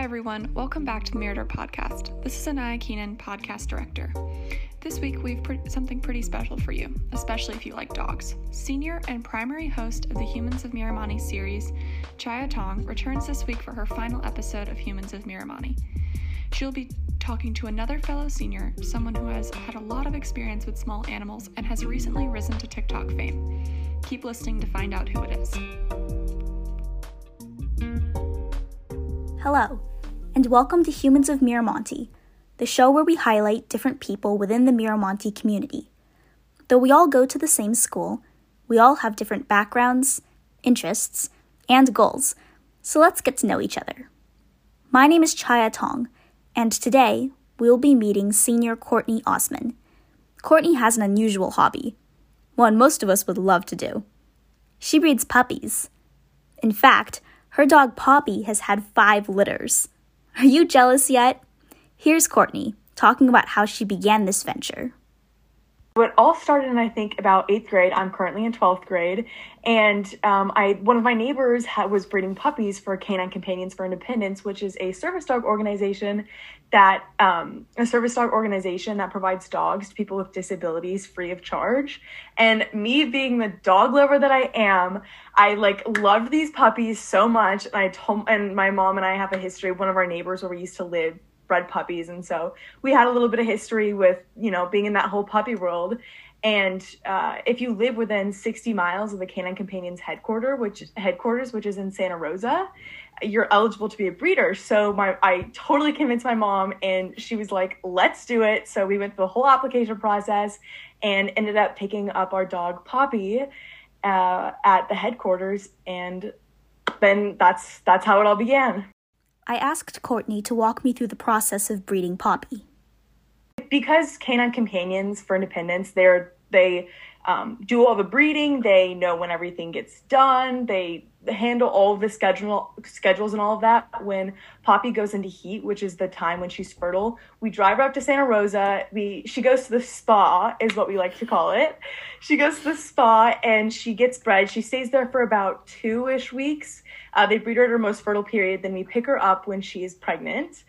Hi, everyone. Welcome back to the Mirador Podcast. This is Anaya Keenan, podcast director. This week, we've pre- something pretty special for you, especially if you like dogs. Senior and primary host of the Humans of Miramonte series, Chaya Tong, returns this week for her final episode of Humans of Miramonte. She'll be talking to another fellow senior, someone who has had a lot of experience with small animals and has recently risen to TikTok fame. Keep listening to find out who it is. Hello, and welcome to Humans of Miramonte, the show where we highlight different people within the Miramonte community. Though we all go to the same school, we all have different backgrounds, interests, and goals, so let's get to know each other. My name is Chaya Tong, and today we will be meeting senior Courtney Osman. Courtney has an unusual hobby, one most of us would love to do. She breeds puppies. In fact, her dog Poppy has had five litters. Are you jealous yet? Here's Courtney talking about how she began this venture. It all started in I think about eighth grade. I'm currently in twelfth grade, and um, I one of my neighbors was breeding puppies for Canine Companions for Independence, which is a service dog organization that um, a service dog organization that provides dogs to people with disabilities free of charge. And me being the dog lover that I am, I like loved these puppies so much. And I told and my mom and I have a history. One of our neighbors where we used to live bred puppies. And so we had a little bit of history with you know being in that whole puppy world. And uh, if you live within 60 miles of the canine companions headquarters which headquarters which is in santa rosa you're eligible to be a breeder. So my i totally convinced my mom and she was like let's do it. So we went through the whole application process and ended up picking up our dog poppy uh, at the headquarters. And then that's that's how it all began I asked Courtney to walk me through the process of breeding Poppy. Because canine companions for independence, they're they um, do all the breeding. They know when everything gets done. They handle all the schedule schedules and all of that. When Poppy goes into heat, which is the time when she's fertile, we drive her up to Santa Rosa. We she goes to the spa, is what we like to call it. She goes to the spa and she gets bred. She stays there for about two ish weeks. Uh, they breed her at her most fertile period. Then we pick her up when she is pregnant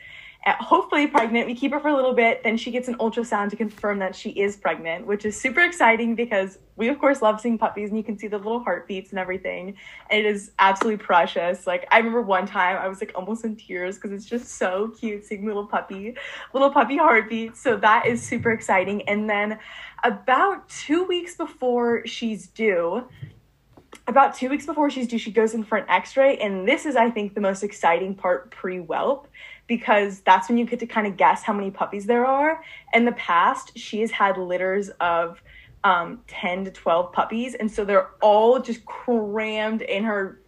hopefully pregnant. We keep her for a little bit. Then she gets an ultrasound to confirm that she is pregnant, which is super exciting because we, of course, love seeing puppies and you can see the little heartbeats and everything. And it is absolutely precious. Like, I remember one time I was like almost in tears because it's just so cute seeing little puppy, little puppy heartbeats. So that is super exciting. And then about two weeks before she's due, about two weeks before she's due, she goes in for an x ray. And this is, I think, the most exciting part pre whelp because that's when you get to kind of guess how many puppies there are. In the past, she has had litters of um, 10 to 12 puppies, and so they're all just crammed in her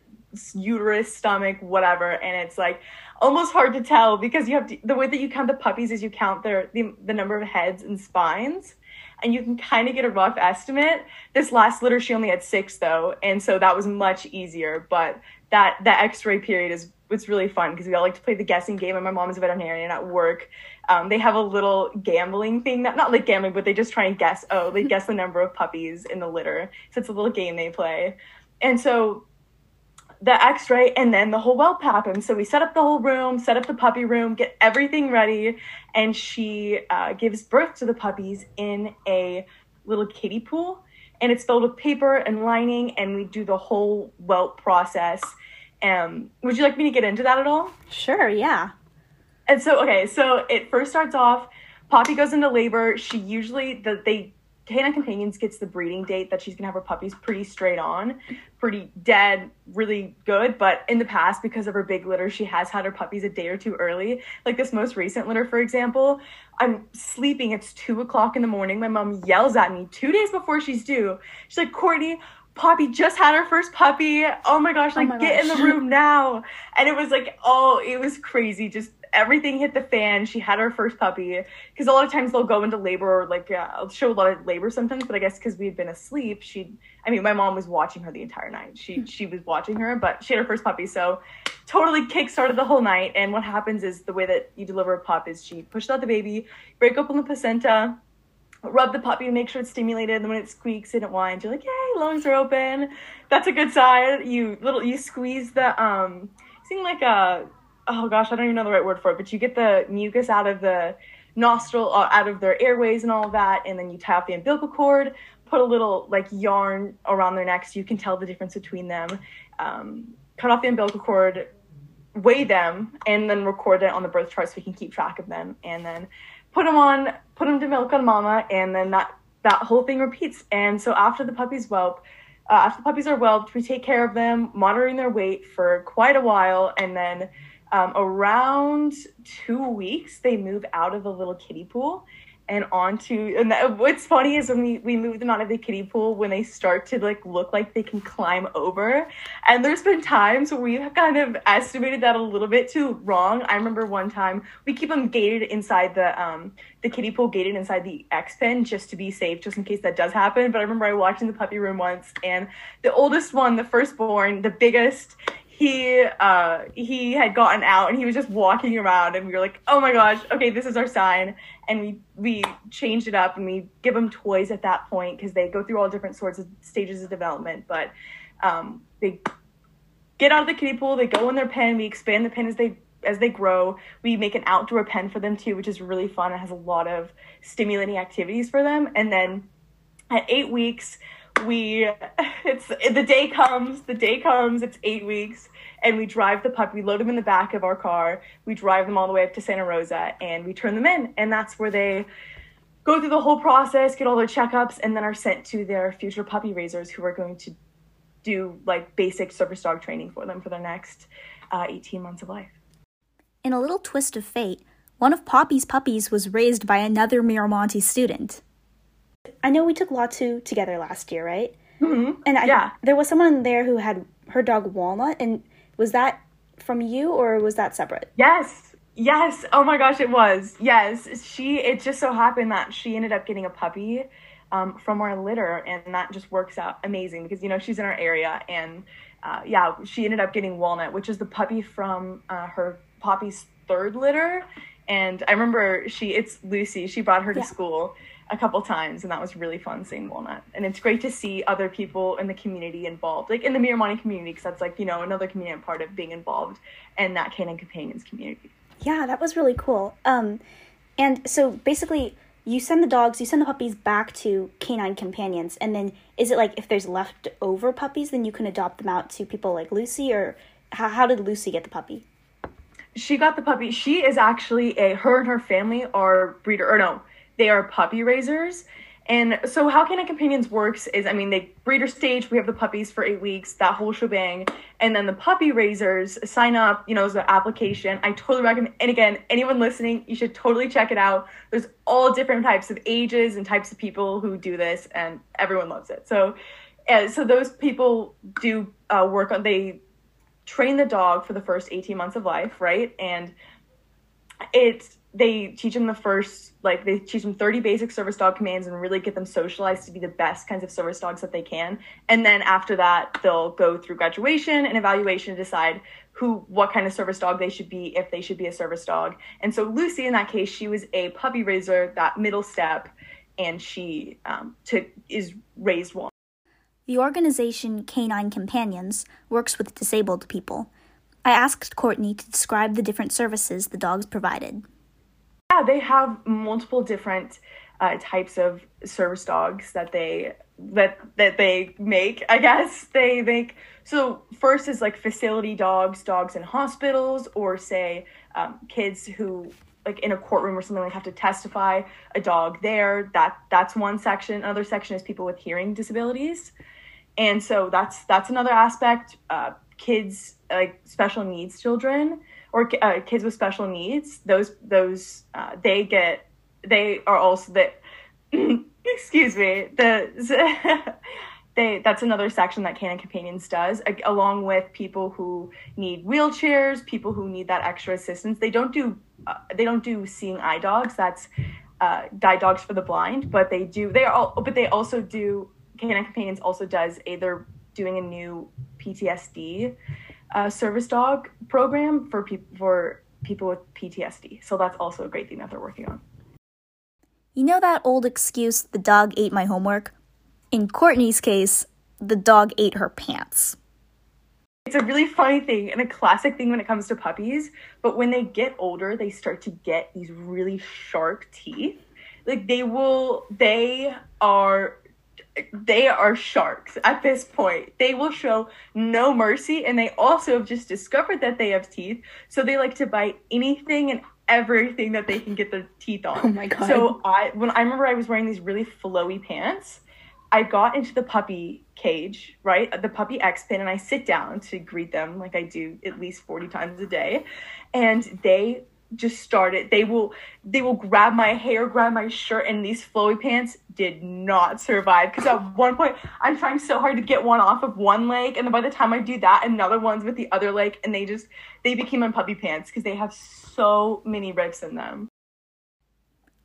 uterus, stomach, whatever, and it's like almost hard to tell because you have to, the way that you count the puppies is you count their the, the number of heads and spines and you can kind of get a rough estimate. This last litter, she only had six though, and so that was much easier. But that that X-ray period is it's really fun because we all like to play the guessing game. And my mom is a veterinarian at work. Um, they have a little gambling thing that not like gambling, but they just try and guess. Oh, they guess the number of puppies in the litter. So it's a little game they play. And so the x-ray and then the whole whelp happened so we set up the whole room set up the puppy room get everything ready and she uh, gives birth to the puppies in a little kiddie pool and it's filled with paper and lining and we do the whole whelp process um, would you like me to get into that at all? Sure, yeah. And so, okay, so it first starts off. Poppy goes into labor. She usually the they Canine Companions gets the breeding date that she's gonna have her puppies pretty straight on, pretty dead, really good. But in the past, because of her big litter, she has had her puppies a day or two early. Like this most recent litter, for example, I'm sleeping. It's two o'clock in the morning. My mom yells at me two days before she's due. She's like, Courtney, Poppy just had her first puppy. Oh my gosh, oh like oh my get gosh. in the room now. And it was like, oh, it was crazy. Just everything hit the fan. She had her first puppy. Because a lot of times they'll go into labor or like, yeah, I'll show a lot of labor sometimes. But I guess because we had been asleep, she, I mean, my mom was watching her the entire night. She, hmm. she was watching her, but she had her first puppy. So totally kick started the whole night. And what happens is the way that you deliver a pup is she pushed out the baby, break open the placenta rub the puppy to make sure it's stimulated. And when it squeaks and it whines, you're like, yay, lungs are open. That's a good sign. You little you squeeze the um seem like a oh gosh, I don't even know the right word for it, but you get the mucus out of the nostril, uh, out of their airways and all that, and then you tie off the umbilical cord, put a little like yarn around their necks so you can tell the difference between them. Um, cut off the umbilical cord, weigh them, and then record it on the birth chart so we can keep track of them, and then put them on, put them to milk on mama, and then that that whole thing repeats. And so after the puppies whelp, uh, after the puppies are whelped, we take care of them, monitoring their weight for quite a while, and then um, around two weeks, they move out of the little kiddie pool and onto and that, what's funny is when we, we move them out of the kiddie pool when they start to like look like they can climb over and there's been times where we've kind of estimated that a little bit too wrong. I remember one time we keep them gated inside the um the kiddie pool gated inside the x pen just to be safe just in case that does happen but i remember i watched in the puppy room once and the oldest one the firstborn the biggest he uh he had gotten out and he was just walking around and we were like oh my gosh okay this is our sign. And we we changed it up and we give them toys at that point because they go through all different sorts of stages of development but um they get out of the kiddie pool they go in their pen we expand the pen as they as they grow. We make an outdoor pen for them too which is really fun it has a lot of stimulating activities for them. And then at eight weeks we it's the day comes the day comes it's eight weeks and we drive the puppy, we load them in the back of our car, we drive them all the way up to Santa Rosa, and we turn them in. And that's where they go through the whole process, get all their checkups, and then are sent to their future puppy raisers who are going to do like basic service dog training for them for their next uh, 18 months of life. In a little twist of fate, one of Poppy's puppies was raised by another Miramonte student. I know we took Latu together last year, right? Mm-hmm. And I, yeah. there was someone there who had her dog Walnut, and was that from you or was that separate? Yes. Yes. Oh my gosh, it was. Yes. She it just so happened that she ended up getting a puppy um, from our litter and that just works out amazing because you know she's in our area and uh, yeah, she ended up getting Walnut, which is the puppy from uh, her Poppy's third litter. And I remember she it's Lucy, she brought her to yeah. school a couple times and that was really fun seeing walnut. And it's great to see other people in the community involved like in the Miramonte community because that's like you know another community part of being involved in that canine companions community. Yeah that was really cool. Um and so basically you send the dogs you send the puppies back to canine companions and then is it like if there's leftover puppies then you can adopt them out to people like lucy or how, how did lucy get the puppy? She got the puppy. She is actually a her and her family are breeder or no they are puppy raisers. And so how Canine Companions works is, I mean, they breeder stage, we have the puppies for eight weeks, that whole shebang. And then the puppy raisers sign up, you know, as an application. I totally recommend, and again, anyone listening, you should totally check it out. There's all different types of ages and types of people who do this, and everyone loves it. So, uh, so those people do uh, work on, they train the dog for the first 18 months of life, right? And it's, they teach them the first like they teach them 30 basic service dog commands and really get them socialized to be the best kinds of service dogs that they can. And then after that they'll go through graduation and evaluation to decide who what kind of service dog they should be if they should be a service dog. And so lucy in that case she was a puppy raiser that middle step and she um, to, is raised one. The organization canine companions works with disabled people. I asked courtney to describe the different services the dogs provided yeah, they have multiple different uh, types of service dogs that they that that they make. I guess they make. So first is like facility dogs, dogs in hospitals, or say um, kids who like in a courtroom or something like have to testify a dog there that that's one section another section is people with hearing disabilities and so that's that's another aspect uh, kids like special needs children or uh, kids with special needs, those those uh, they get they are also that. excuse me. The they that's another section that Canine Companions does, along with people who need wheelchairs, people who need that extra assistance. They don't do uh, they don't do seeing eye dogs. That's uh, guide dogs for the blind, but they do. They are all, but they also do. Canine Companions also does either doing a new PTSD uh, service dog program for people for people with PTSD. So that's also a great thing that they're working on. You know that old excuse, the dog ate my homework? In Courtney's case, the dog ate her pants. it's a really funny thing and a classic thing when it comes to puppies. But when they get older, they start to get these really sharp teeth. Like they will, they are they are sharks at this point. They will show no mercy, and they also have just discovered that they have teeth, so they like to bite anything and everything that they can get their teeth on. Oh my god! So I, when I remember, I was wearing these really flowy pants. I got into the puppy cage, right, the puppy X pen, and I sit down to greet them like I do at least forty times a day, and they just started. They will they will grab my hair grab my shirt and these flowy pants did not survive. Because at one point i'm trying so hard to get one off of one leg and then by the time i do that another one's with the other leg and they just they became my puppy pants because they have so many rips in them.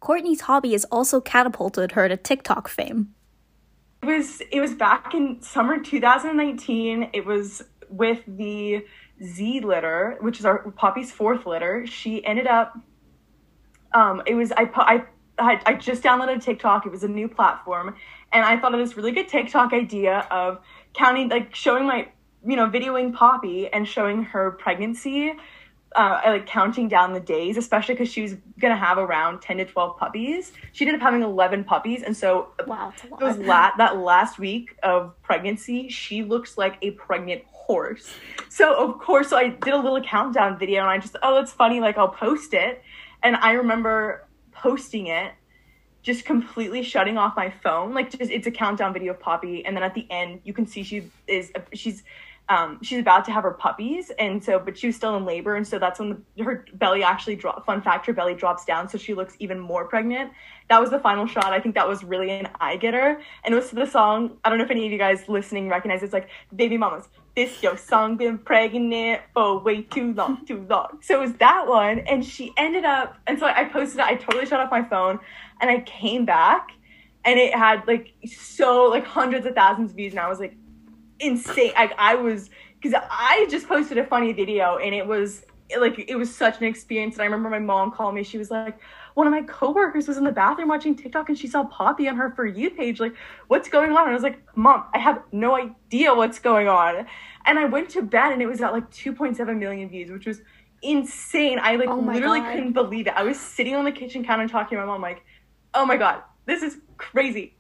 Courtney's hobby has also catapulted her to tiktok fame. It was it was back in summer 2019 it was with the Z litter, which is our Poppy's fourth litter, she ended up. Um, it was I I I, I just downloaded TikTok. It was a new platform, and I thought of this really good TikTok idea of counting, like showing my, you know, videoing Poppy and showing her pregnancy, uh, like counting down the days, especially because she was gonna have around ten to twelve puppies. She ended up having eleven puppies, and so wow, those la- that last week of pregnancy, she looks like a pregnant horse. So of course, so I did a little countdown video, and I just oh it's funny, like I'll post it, and I remember posting it just completely shutting off my phone. Like just it's a countdown video of poppy. And then at the end you can see she is she's um, she's about to have her puppies. And so but she was still in labor. And so that's when the, her belly actually drop fun fact her belly drops down. So she looks even more pregnant. That was the final shot. I think that was really an eye getter and it was the song i don't know if any of you guys listening recognize it. it's like baby mamas this your song been pregnant for way too long too long so it was that one and she ended up and so i posted it i totally shut off my phone and i came back and it had like so like hundreds of thousands of views and i was like insane. Like I was because I just posted a funny video and it was like it was such an experience. And I remember my mom called me. She was like, one of my coworkers was in the bathroom watching TikTok and she saw Poppy on her for you page. Like, what's going on? And I was like, Mom, I have no idea what's going on. And I went to bed and it was at like 2.7 million views, which was insane. I like oh literally God. couldn't believe it. I was sitting on the kitchen counter talking to my mom, like, oh my God, this is crazy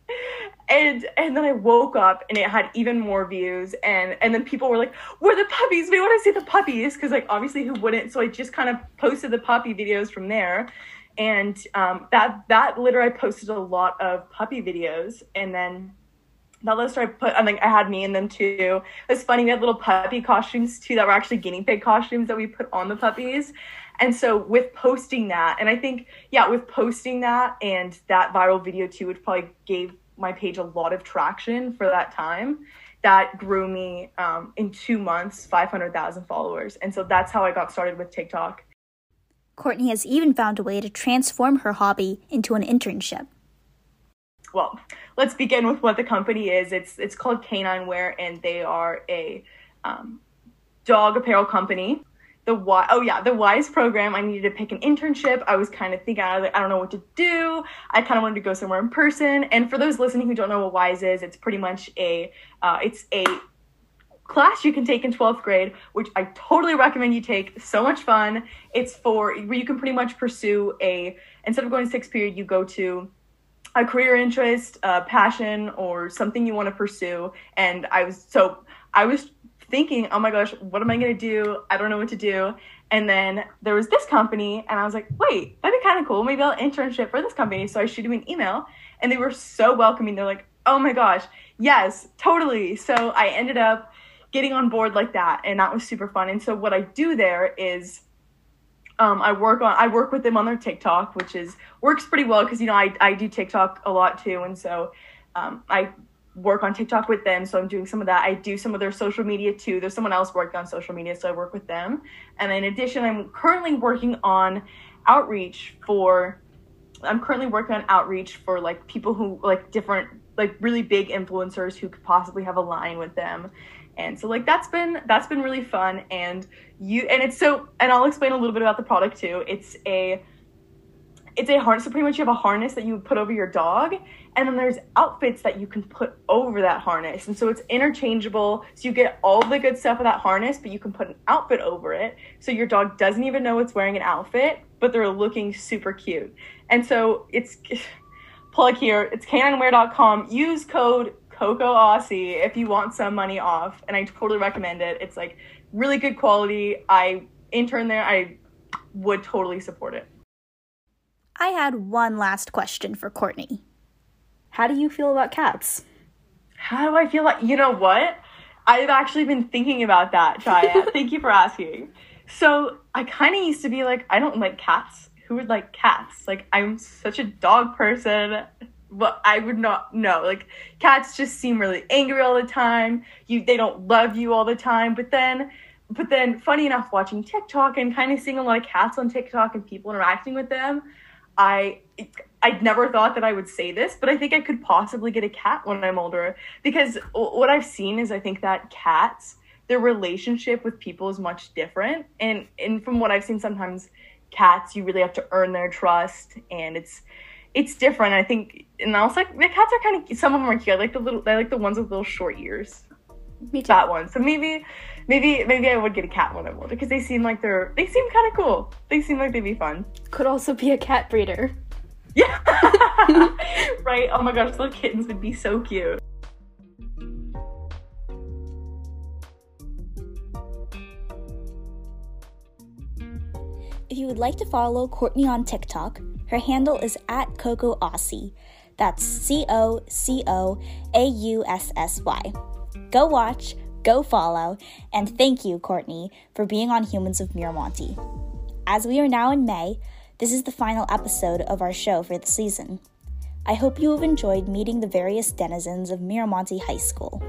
and and then I woke up and it had even more views and and then people were like, "Where the puppies? We want to see the puppies!" Because like obviously who wouldn't? So I just kind of posted the puppy videos from there, and um, that that litter I posted a lot of puppy videos, and then that list I put I think I had me in them too. It's funny we had little puppy costumes too that were actually guinea pig costumes that we put on the puppies. And so with posting that, and I think yeah, with posting that and that viral video too, which probably gave my page a lot of traction for that time that grew me um, in two months 500000 followers and so that's how i got started with tiktok courtney has even found a way to transform her hobby into an internship. Well let's begin with what the company is. It's it's called canine wear and they are a um, dog apparel company. The why oh yeah the wise program i needed to pick an internship. I was kind of thinking i, like, I don't know what to do. I kind of wanted to go somewhere in person. And for those listening who don't know what wise is it's pretty much a uh, it's a class you can take in 12th grade which i totally recommend you take so much fun it's for where you can pretty much pursue a instead of going to sixth period you go to a career interest a passion or something you want to pursue and i was so i was thinking, oh my gosh, what am I going to do? I don't know what to do. And then there was this company, and I was like, wait, that'd be kind of cool. Maybe I'll internship for this company. So I shoot them an email, and they were so welcoming. They're like, oh my gosh, yes, totally. So I ended up getting on board like that, and that was super fun. And so what I do there is um, I work on I work with them on their TikTok, which is works pretty well because you know I I do TikTok a lot too, and so um, I work on TikTok with them, so I'm doing some of that. I do some of their social media too. There's someone else working on social media, so I work with them. And in addition, I'm currently working on outreach for. I'm currently working on outreach for like people who like different like really big influencers who could possibly have a line with them. And so like that's been that's been really fun and you and it's so and I'll explain a little bit about the product too. It's a it's a harness so pretty much you have a harness that you put over your dog And then there's outfits that you can put over that harness. And so it's interchangeable. So you get all the good stuff of that harness, but you can put an outfit over it. So your dog doesn't even know it's wearing an outfit, but they're looking super cute. And so it's plug here, it's caninewear.com. Use code Coco Aussie if you want some money off. And I totally recommend it. It's like really good quality. I interned there. I would totally support it. I had one last question for Courtney. How do you feel about cats? How do I feel like, you know what? I've actually been thinking about that, Chaya. Thank you for asking. So I kind of used to be like, I don't like cats. Who would like cats? Like, I'm such a dog person. But I would not know. Like, cats just seem really angry all the time. You, they don't love you all the time. But then, but then, funny enough, watching TikTok and kind of seeing a lot of cats on TikTok and people interacting with them, I I'd never thought that I would say this, but I think I could possibly get a cat when I'm older because what I've seen is I think that cats their relationship with people is much different and and from what I've seen sometimes cats you really have to earn their trust and it's it's different. I think and also like the cats are kind of some of them are cute. I like the little I like the ones with little short ears. Me too. That one. So maybe maybe maybe I would get a cat when I'm older because they seem like they're they seem kind of cool. They seem like they'd be fun. Could also be a cat breeder. Yeah. right. Oh my gosh, little kittens would be so cute. If you would like to follow Courtney on TikTok, her handle is at Coco Aussie. That's C O C O A U S S Y. Go watch, go follow, and thank you, Courtney, for being on Humans of Miramonte. As we are now in May, this is the final episode of our show for the season. I hope you have enjoyed meeting the various denizens of Miramonte High School.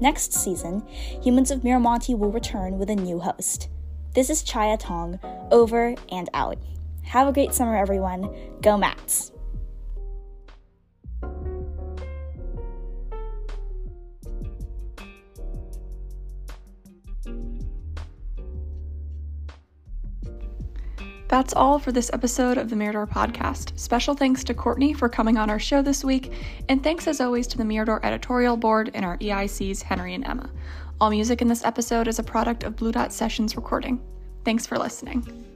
Next season, Humans of Miramonte will return with a new host. This is Chaya Tong, over and out. Have a great summer, everyone. Go Mats! That's all for this episode of the Mirador podcast. Special thanks to Courtney for coming on our show this week, and thanks as always to the Mirador editorial board and our EICs, Henry and Emma. All music in this episode is a product of Blue Dot Sessions recording. Thanks for listening.